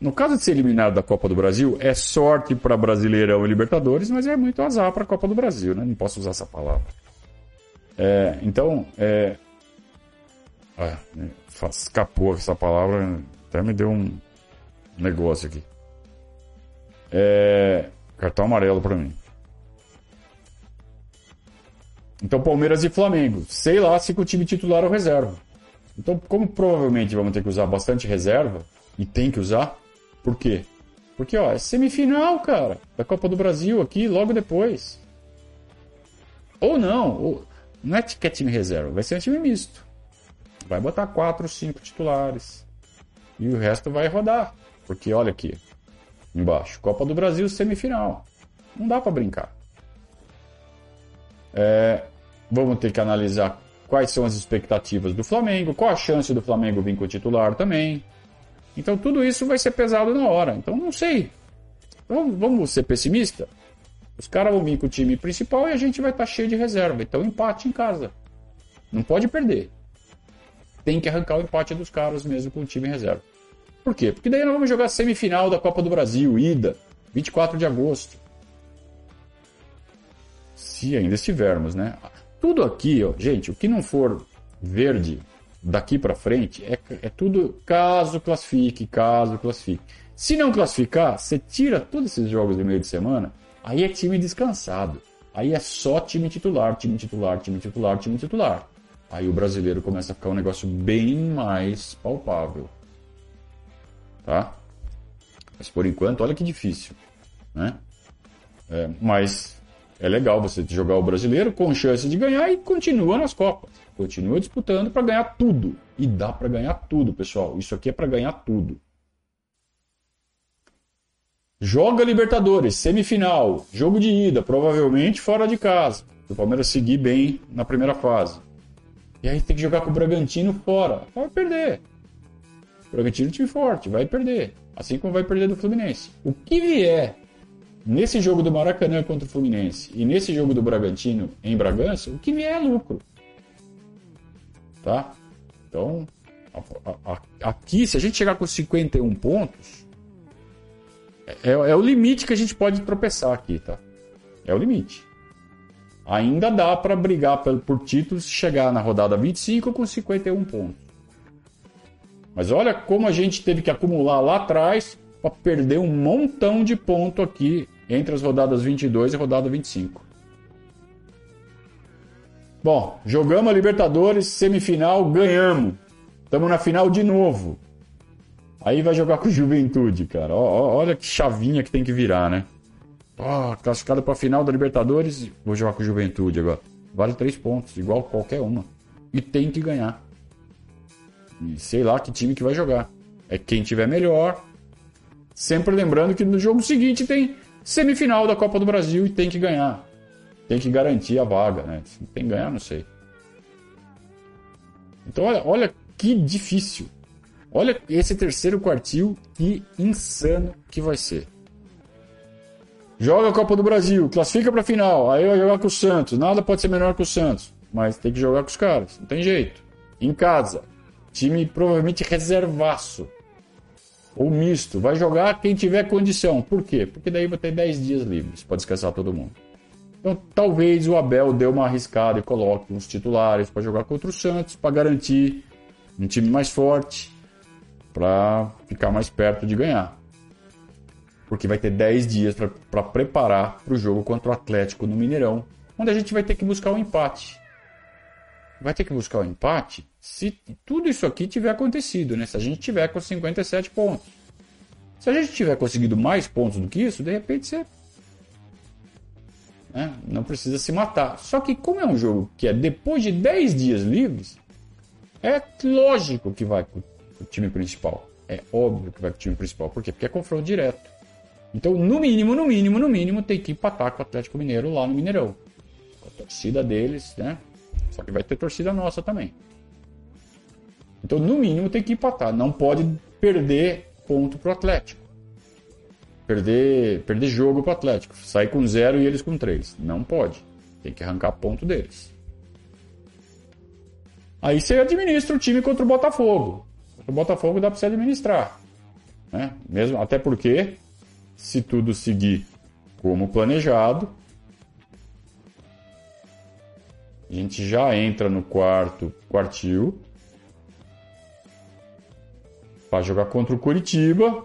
no caso de ser eliminado da Copa do Brasil, é sorte para Brasileirão e Libertadores, mas é muito azar para a Copa do Brasil, né? Não posso usar essa palavra. É, então, é, é, escapou essa palavra, até me deu um negócio aqui. É, cartão amarelo para mim. Então, Palmeiras e Flamengo. Sei lá se com o time titular ou reserva. Então, como provavelmente vamos ter que usar bastante reserva, e tem que usar, por quê? Porque, ó, é semifinal, cara, da Copa do Brasil aqui, logo depois. Ou não, ou, não é que é time reserva, vai ser um time misto. Vai botar quatro, cinco titulares. E o resto vai rodar. Porque olha aqui, embaixo, Copa do Brasil semifinal. Não dá para brincar. É, vamos ter que analisar quais são as expectativas do Flamengo, qual a chance do Flamengo vir com o titular também. Então tudo isso vai ser pesado na hora. Então não sei. Vamos, vamos ser pessimista? Os caras vão vir com o time principal e a gente vai estar tá cheio de reserva. Então empate em casa. Não pode perder. Tem que arrancar o empate dos caras mesmo com o time em reserva. Por quê? Porque daí nós vamos jogar semifinal da Copa do Brasil, ida, 24 de agosto se ainda estivermos, né? Tudo aqui, ó, gente, o que não for verde daqui para frente é, é tudo caso classifique, caso classifique. Se não classificar, você tira todos esses jogos de meio de semana, aí é time descansado. Aí é só time titular, time titular, time titular, time titular. Aí o brasileiro começa a ficar um negócio bem mais palpável. Tá? Mas por enquanto, olha que difícil. Né? É, mas é legal você jogar o brasileiro com chance de ganhar e continua nas Copas. Continua disputando para ganhar tudo. E dá para ganhar tudo, pessoal. Isso aqui é para ganhar tudo. Joga Libertadores, semifinal, jogo de ida, provavelmente fora de casa. O Palmeiras seguir bem na primeira fase. E aí tem que jogar com o Bragantino fora. Vai perder. O Bragantino é um time forte, vai perder. Assim como vai perder do Fluminense. O que vier nesse jogo do Maracanã contra o Fluminense e nesse jogo do Bragantino em Bragança, o que vier é lucro. Tá? Então, a, a, aqui, se a gente chegar com 51 pontos, é, é, o limite que a gente pode tropeçar aqui, tá? É o limite. Ainda dá para brigar por, títulos se chegar na rodada 25 com 51 pontos. Mas olha como a gente teve que acumular lá atrás para perder um montão de ponto aqui entre as rodadas 22 e rodada 25. Bom, jogamos a Libertadores, semifinal, ganhamos. Estamos na final de novo. Aí vai jogar com Juventude, cara. olha que chavinha que tem que virar, né? Ó, classificado para a final da Libertadores, vou jogar com Juventude agora. Vale três pontos, igual qualquer uma. E tem que ganhar. E sei lá que time que vai jogar. É quem tiver melhor. Sempre lembrando que no jogo seguinte tem semifinal da Copa do Brasil e tem que ganhar. Tem que garantir a vaga, né? Tem que ganhar, não sei. Então, olha, olha que difícil. Olha esse terceiro quartil, que insano que vai ser. Joga a Copa do Brasil, classifica para final, aí vai jogar com o Santos. Nada pode ser menor que o Santos, mas tem que jogar com os caras, não tem jeito. Em casa, time provavelmente reservaço ou misto. Vai jogar quem tiver condição. Por quê? Porque daí vai ter 10 dias livres para descansar todo mundo. Então, talvez o Abel dê uma arriscada e coloque uns titulares para jogar contra o Santos, para garantir um time mais forte, para ficar mais perto de ganhar. Porque vai ter 10 dias para preparar para o jogo contra o Atlético no Mineirão, onde a gente vai ter que buscar um empate. Vai ter que buscar o um empate se tudo isso aqui tiver acontecido, né? Se a gente tiver com 57 pontos. Se a gente tiver conseguido mais pontos do que isso, de repente você né? não precisa se matar. Só que como é um jogo que é depois de 10 dias livres, é lógico que vai o time principal. É óbvio que vai com o time principal. Por quê? Porque é confronto direto. Então, no mínimo, no mínimo, no mínimo, tem que empatar com o Atlético Mineiro lá no Mineirão. Com a torcida deles, né? Só que vai ter torcida nossa também. Então, no mínimo, tem que empatar. Não pode perder ponto pro Atlético. Perder, perder jogo pro Atlético. Sair com zero e eles com três. Não pode. Tem que arrancar ponto deles. Aí você administra o time contra o Botafogo. O Botafogo dá para você administrar. Né? Mesmo, até porque, se tudo seguir como planejado, a gente já entra no quarto quartil para jogar contra o Curitiba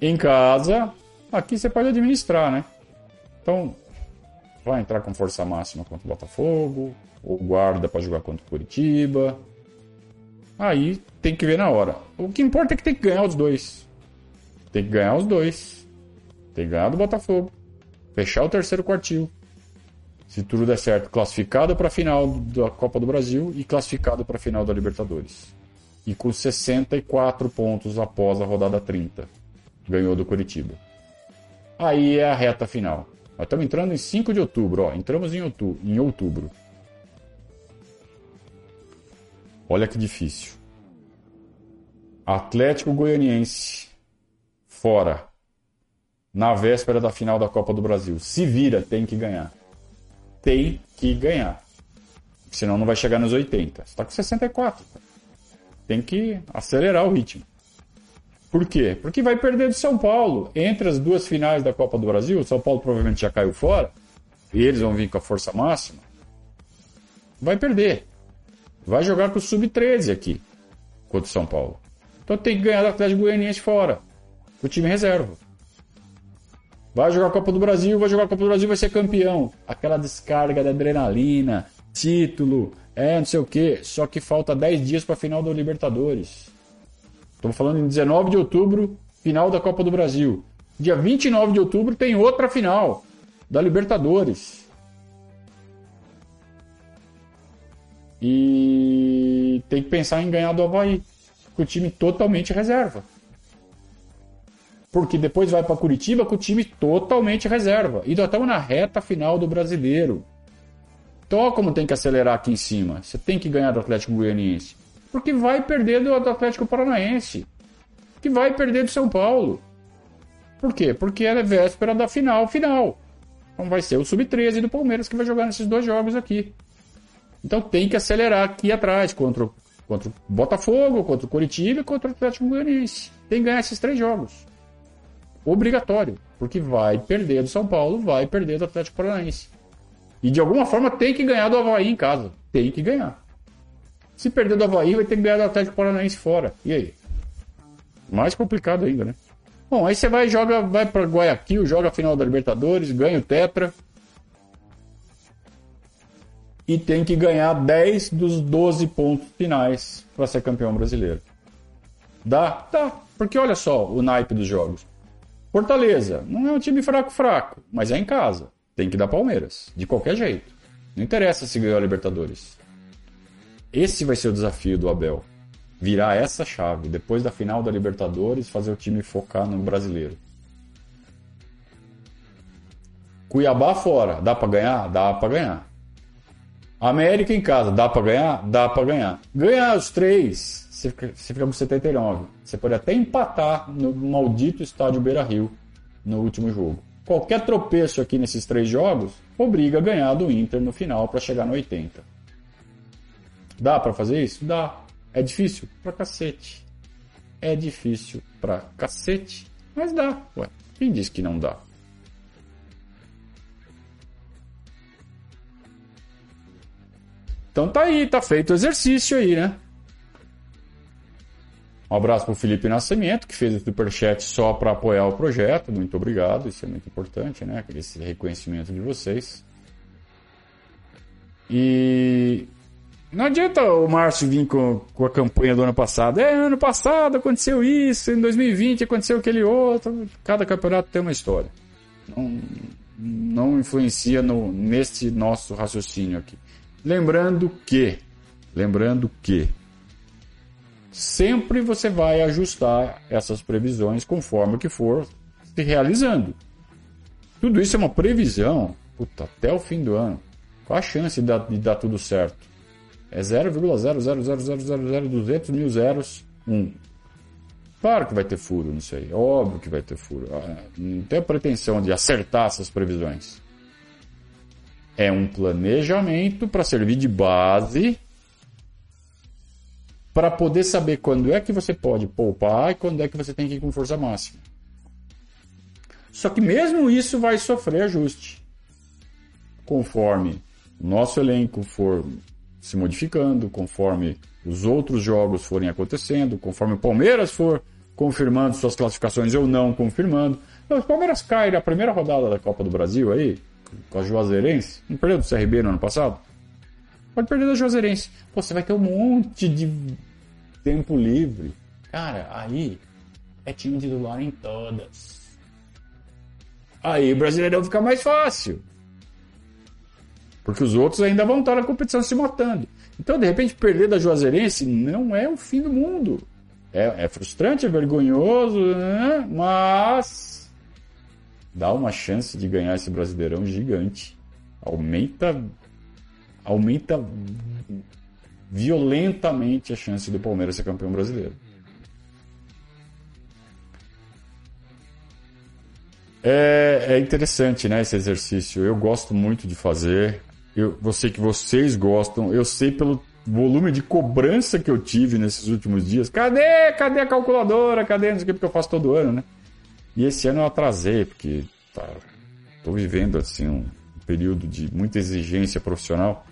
em casa. Aqui você pode administrar, né? Então, vai entrar com força máxima contra o Botafogo, ou guarda para jogar contra o Curitiba. Aí tem que ver na hora. O que importa é que tem que ganhar os dois. Tem que ganhar os dois. Tem que ganhar do Botafogo. Fechar o terceiro quartil. Se tudo der certo, classificado para a final da Copa do Brasil e classificado para a final da Libertadores. E com 64 pontos após a rodada 30. Ganhou do Curitiba. Aí é a reta final. Nós estamos entrando em 5 de outubro, ó. Entramos em. Em outubro. Olha que difícil. Atlético Goianiense fora na véspera da final da Copa do Brasil. Se vira, tem que ganhar. Tem que ganhar. Senão não vai chegar nos 80. Você está com 64. Tem que acelerar o ritmo. Por quê? Porque vai perder do São Paulo. Entre as duas finais da Copa do Brasil, o São Paulo provavelmente já caiu fora. E eles vão vir com a força máxima. Vai perder. Vai jogar com o Sub-13 aqui, contra o São Paulo. Então tem que ganhar do Atlético Goianiense fora, o time reserva. Vai jogar a Copa do Brasil, vai jogar a Copa do Brasil, vai ser campeão. Aquela descarga de adrenalina, título, é, não sei o quê. Só que falta 10 dias para a final da Libertadores. Estamos falando em 19 de outubro, final da Copa do Brasil. Dia 29 de outubro tem outra final da Libertadores. E tem que pensar em ganhar do Havaí, com o time totalmente reserva. Porque depois vai para Curitiba com o time totalmente reserva. E nós estamos na reta final do brasileiro. Então, como tem que acelerar aqui em cima. Você tem que ganhar do Atlético Goianiense. Porque vai perder do Atlético Paranaense. Que vai perder do São Paulo. Por quê? Porque é véspera da final final. Então vai ser o Sub-13 do Palmeiras que vai jogar nesses dois jogos aqui. Então tem que acelerar aqui atrás contra, contra o Botafogo, contra o Curitiba e contra o Atlético Goianiense. Tem que ganhar esses três jogos. Obrigatório. Porque vai perder do São Paulo, vai perder do Atlético Paranaense. E de alguma forma tem que ganhar do Havaí em casa. Tem que ganhar. Se perder do Havaí, vai ter que ganhar do Atlético Paranaense fora. E aí? Mais complicado ainda, né? Bom, aí você vai joga, vai para Guayaquil, joga a final da Libertadores, ganha o Tetra, e tem que ganhar 10 dos 12 pontos finais para ser campeão brasileiro. Dá? Dá. Porque olha só o naipe dos jogos. Fortaleza, não é um time fraco fraco, mas é em casa. Tem que dar Palmeiras, de qualquer jeito. Não interessa se ganhou a Libertadores. Esse vai ser o desafio do Abel. Virar essa chave, depois da final da Libertadores, fazer o time focar no brasileiro. Cuiabá fora, dá para ganhar? Dá para ganhar. América em casa, dá para ganhar? Dá para ganhar. Ganhar os três, você fica, você fica com 79. Você pode até empatar no maldito estádio Beira Rio no último jogo. Qualquer tropeço aqui nesses três jogos obriga a ganhar do Inter no final para chegar no 80. Dá para fazer isso? Dá. É difícil? Pra cacete. É difícil pra cacete, mas dá. Ué, quem disse que não dá? Então tá aí, tá feito o exercício aí, né? Um abraço pro Felipe Nascimento, que fez o superchat só para apoiar o projeto. Muito obrigado, isso é muito importante, né? Esse reconhecimento de vocês. E não adianta o Márcio vir com, com a campanha do ano passado. É, ano passado aconteceu isso, em 2020 aconteceu aquele outro. Cada campeonato tem uma história. Não, não influencia no, nesse nosso raciocínio aqui. Lembrando que, lembrando que, sempre você vai ajustar essas previsões conforme que for se realizando. Tudo isso é uma previsão, puta, até o fim do ano. Qual a chance de dar, de dar tudo certo? É 0,000000200 mil zeros, 1. Claro que vai ter furo nisso aí, óbvio que vai ter furo. Ah, não tenho pretensão de acertar essas previsões. É um planejamento para servir de base para poder saber quando é que você pode poupar e quando é que você tem que ir com força máxima. Só que mesmo isso vai sofrer ajuste. Conforme nosso elenco for se modificando, conforme os outros jogos forem acontecendo, conforme o Palmeiras for confirmando suas classificações ou não confirmando. Então, o Palmeiras cai na primeira rodada da Copa do Brasil aí, com a Juazeirense, não perdeu do CRB no ano passado? Pode perder da Juazeirense. Pô, você vai ter um monte de tempo livre. Cara, aí é time titular em todas. Aí o Brasileirão fica mais fácil. Porque os outros ainda vão estar na competição se matando. Então, de repente, perder da Juazeirense não é o fim do mundo. É, é frustrante, é vergonhoso, né? mas dá uma chance de ganhar esse Brasileirão gigante. Aumenta, aumenta violentamente a chance do Palmeiras ser campeão brasileiro. É, é interessante, né, esse exercício. Eu gosto muito de fazer. Eu, eu sei que vocês gostam. Eu sei pelo volume de cobrança que eu tive nesses últimos dias. Cadê? Cadê a calculadora? Cadê? Não sei o que, porque eu faço todo ano, né? E esse ano eu atrasei, porque tá, tô vivendo, assim, um período de muita exigência profissional.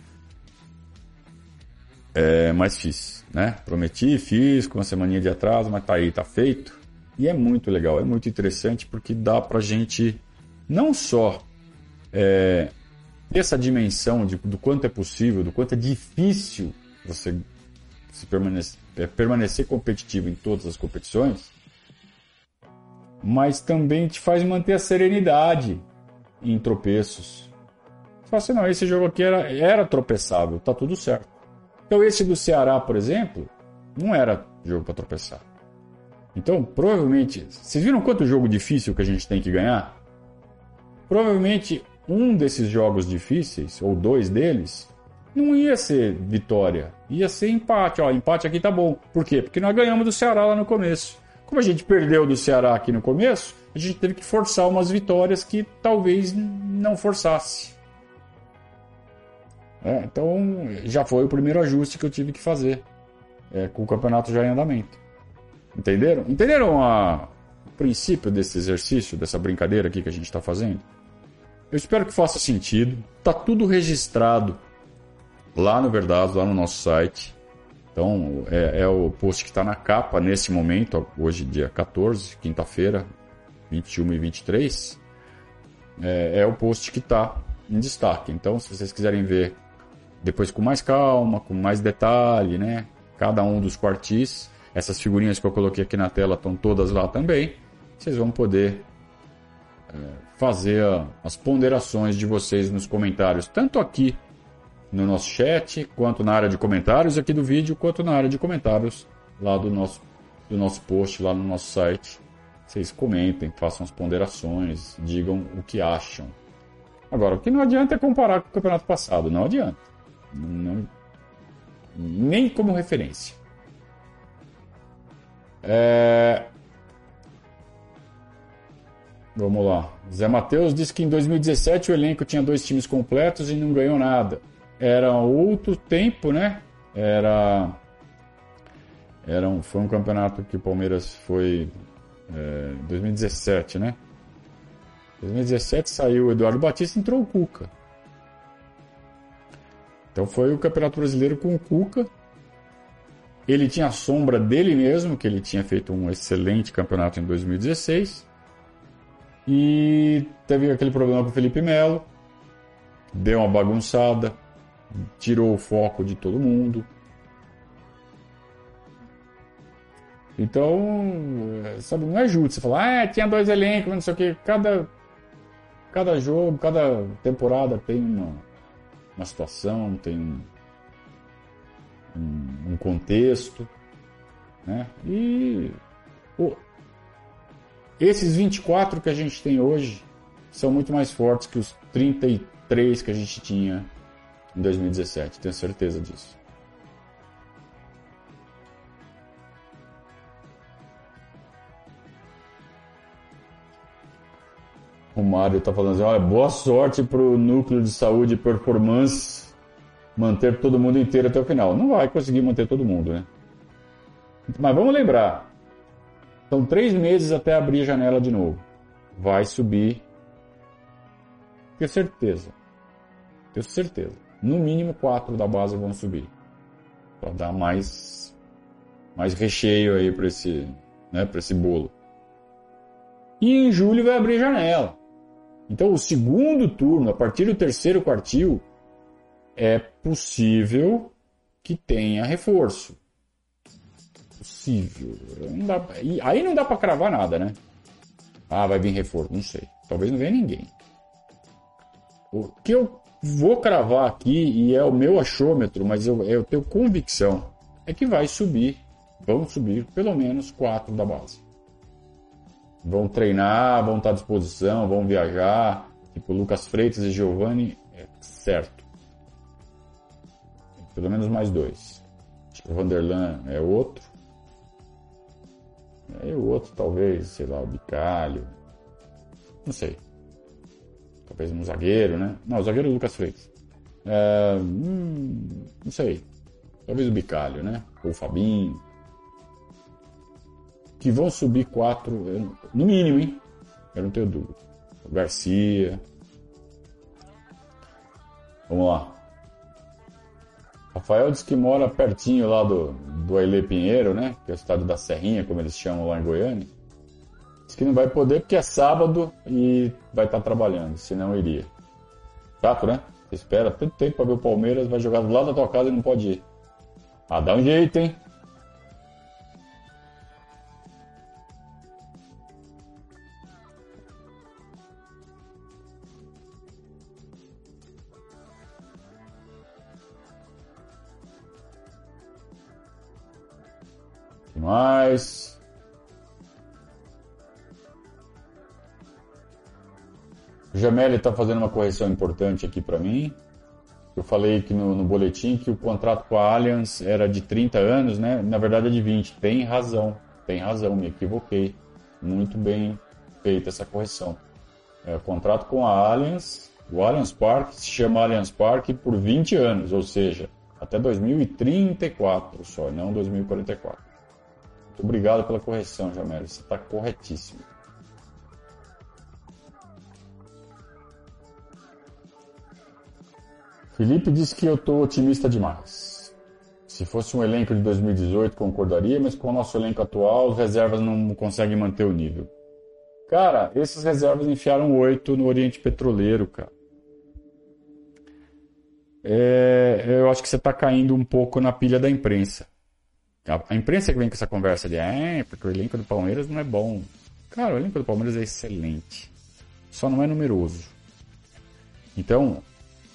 É, mas fiz, né? Prometi, fiz com uma semaninha de atraso, mas tá aí, tá feito. E é muito legal, é muito interessante porque dá pra gente não só é, ter essa dimensão de, do quanto é possível, do quanto é difícil você se permanecer, é, permanecer competitivo em todas as competições, mas também te faz manter a serenidade em tropeços. Você fala assim, não, esse jogo aqui era, era tropeçável, tá tudo certo. Então esse do Ceará, por exemplo, não era jogo para tropeçar. Então, provavelmente, vocês viram quanto jogo difícil que a gente tem que ganhar? Provavelmente um desses jogos difíceis, ou dois deles, não ia ser vitória, ia ser empate. Ó, empate aqui tá bom. Por quê? Porque nós ganhamos do Ceará lá no começo. Como a gente perdeu do Ceará aqui no começo, a gente teve que forçar umas vitórias que talvez não forçasse. É, então já foi o primeiro ajuste que eu tive que fazer é, com o campeonato já em andamento. Entenderam? Entenderam a, o princípio desse exercício, dessa brincadeira aqui que a gente está fazendo? Eu espero que faça sentido. Tá tudo registrado lá no Verdade, lá no nosso site. Então é, é o post que está na capa nesse momento, hoje dia 14, quinta-feira, 21 e 23. É, é o post que está em destaque. Então, se vocês quiserem ver depois com mais calma, com mais detalhe, né? Cada um dos quartis. Essas figurinhas que eu coloquei aqui na tela estão todas lá também. Vocês vão poder é, fazer as ponderações de vocês nos comentários, tanto aqui no nosso chat, quanto na área de comentários aqui do vídeo, quanto na área de comentários lá do nosso, do nosso post, lá no nosso site. Vocês comentem, façam as ponderações, digam o que acham. Agora, o que não adianta é comparar com o campeonato passado, não adianta. Não, nem como referência. É... Vamos lá. Zé Matheus disse que em 2017 o elenco tinha dois times completos e não ganhou nada. Era outro tempo, né? Era. Era um, foi um campeonato que o Palmeiras foi. É, 2017, né? 2017 saiu o Eduardo Batista e entrou o Cuca. Então foi o Campeonato Brasileiro com o Cuca. Ele tinha a sombra dele mesmo, que ele tinha feito um excelente campeonato em 2016. E teve aquele problema com o Felipe Melo. Deu uma bagunçada. Tirou o foco de todo mundo. Então, sabe, não é justo você falar, ah, tinha dois elencos, não sei o que. Cada, cada jogo, cada temporada tem uma, uma situação, tem um, um, um contexto. Né? E o, esses 24 que a gente tem hoje são muito mais fortes que os 33 que a gente tinha em 2017, tenho certeza disso. O Mário está falando assim, olha, boa sorte para o núcleo de saúde e performance manter todo mundo inteiro até o final. Não vai conseguir manter todo mundo, né? Mas vamos lembrar, são três meses até abrir a janela de novo. Vai subir. Tenho certeza. Tenho certeza. No mínimo quatro da base vão subir. Para dar mais, mais recheio aí para esse, né, esse bolo. E em julho vai abrir janela. Então o segundo turno, a partir do terceiro quartil, é possível que tenha reforço possível. Não dá, aí não dá para cravar nada, né? Ah, vai vir reforço, não sei. Talvez não venha ninguém. O que eu vou cravar aqui, e é o meu achômetro, mas eu, eu tenho convicção, é que vai subir, vão subir pelo menos quatro da base. Vão treinar, vão estar à disposição, vão viajar. Tipo, Lucas Freitas e Giovanni, é certo. Pelo menos mais dois. Acho que o Vanderlan é outro. E o outro, talvez, sei lá, o Bicalho. Não sei. Talvez um zagueiro, né? Não, o zagueiro é o Lucas Freitas. É, hum, não sei. Talvez o Bicalho, né? Ou o Fabinho. Que vão subir quatro, no mínimo, hein? Eu não tenho dúvida. O Garcia. Vamos lá. Rafael diz que mora pertinho lá do, do Aile Pinheiro, né? Que é o estado da Serrinha, como eles chamam lá em Goiânia. Diz que não vai poder porque é sábado e vai estar trabalhando, senão iria. Chato, né? Você espera tanto tempo para ver o Palmeiras, vai jogar do lado da tua casa e não pode ir. Ah, dá um jeito, hein? Mais? O Jameli está fazendo uma correção importante aqui para mim. Eu falei que no, no, boletim que o contrato com a Allianz era de 30 anos, né? Na verdade é de 20. Tem razão, tem razão, me equivoquei. Muito bem feita essa correção. É, contrato com a Allianz, o Allianz Park se chama Allianz Park por 20 anos, ou seja, até 2034 só, não 2044. Obrigado pela correção, Jamel. Você está corretíssimo. Felipe disse que eu estou otimista demais. Se fosse um elenco de 2018, concordaria, mas com o nosso elenco atual, as reservas não conseguem manter o nível. Cara, esses reservas enfiaram oito no Oriente Petroleiro, cara. É, eu acho que você está caindo um pouco na pilha da imprensa. A, imprensa que vem com essa conversa de é, porque o elenco do Palmeiras não é bom. Cara, o elenco do Palmeiras é excelente. Só não é numeroso. Então,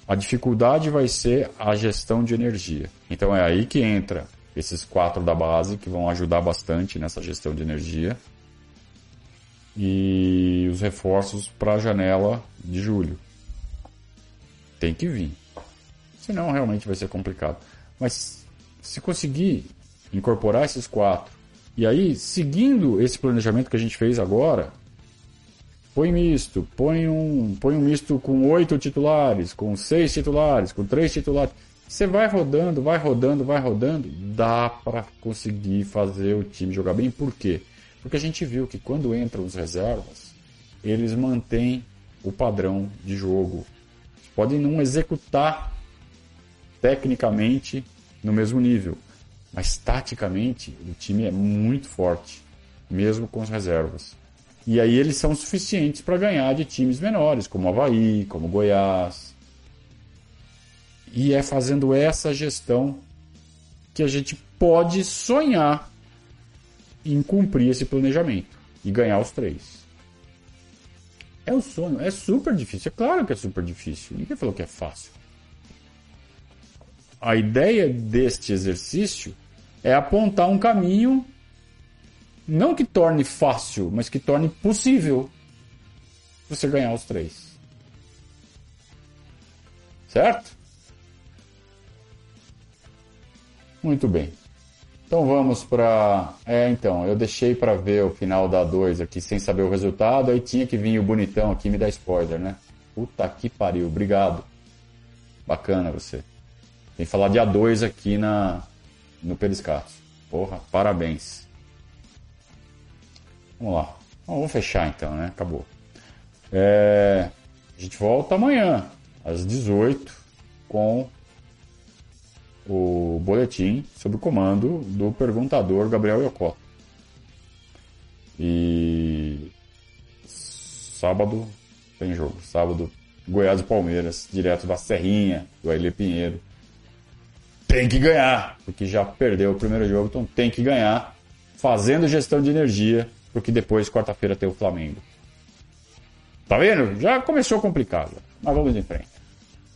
a dificuldade vai ser a gestão de energia. Então é aí que entra esses quatro da base que vão ajudar bastante nessa gestão de energia. E os reforços para a janela de julho. Tem que vir. Senão realmente vai ser complicado. Mas se conseguir incorporar esses quatro. E aí, seguindo esse planejamento que a gente fez agora, põe misto, põe um, põe um misto com oito titulares, com seis titulares, com três titulares. Você vai rodando, vai rodando, vai rodando, dá para conseguir fazer o time jogar bem. Por quê? Porque a gente viu que quando entram os reservas, eles mantêm o padrão de jogo. Podem não executar tecnicamente no mesmo nível, mas taticamente o time é muito forte, mesmo com as reservas. E aí eles são suficientes para ganhar de times menores, como Havaí, como Goiás. E é fazendo essa gestão que a gente pode sonhar em cumprir esse planejamento e ganhar os três. É o sonho, é super difícil, é claro que é super difícil. Ninguém falou que é fácil. A ideia deste exercício é apontar um caminho Não que torne fácil, mas que torne possível você ganhar os três. Certo? Muito bem. Então vamos para. É, então, eu deixei para ver o final da 2 aqui sem saber o resultado, aí tinha que vir o bonitão aqui me dar spoiler, né? Puta que pariu, obrigado. Bacana você. Tem que falar de A2 aqui na, no Periscato. Porra, parabéns. Vamos lá. Vamos fechar então, né? Acabou. É... A gente volta amanhã, às 18 com o boletim sob o comando do perguntador Gabriel Yokota. E sábado tem jogo. Sábado, Goiás e Palmeiras, direto da Serrinha, do Aile Pinheiro. Tem que ganhar, porque já perdeu o primeiro jogo, então tem que ganhar, fazendo gestão de energia, porque depois, quarta-feira, tem o Flamengo. Tá vendo? Já começou complicado, mas vamos em frente.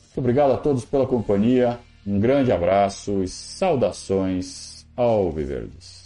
Muito obrigado a todos pela companhia. Um grande abraço e saudações ao Viverdes.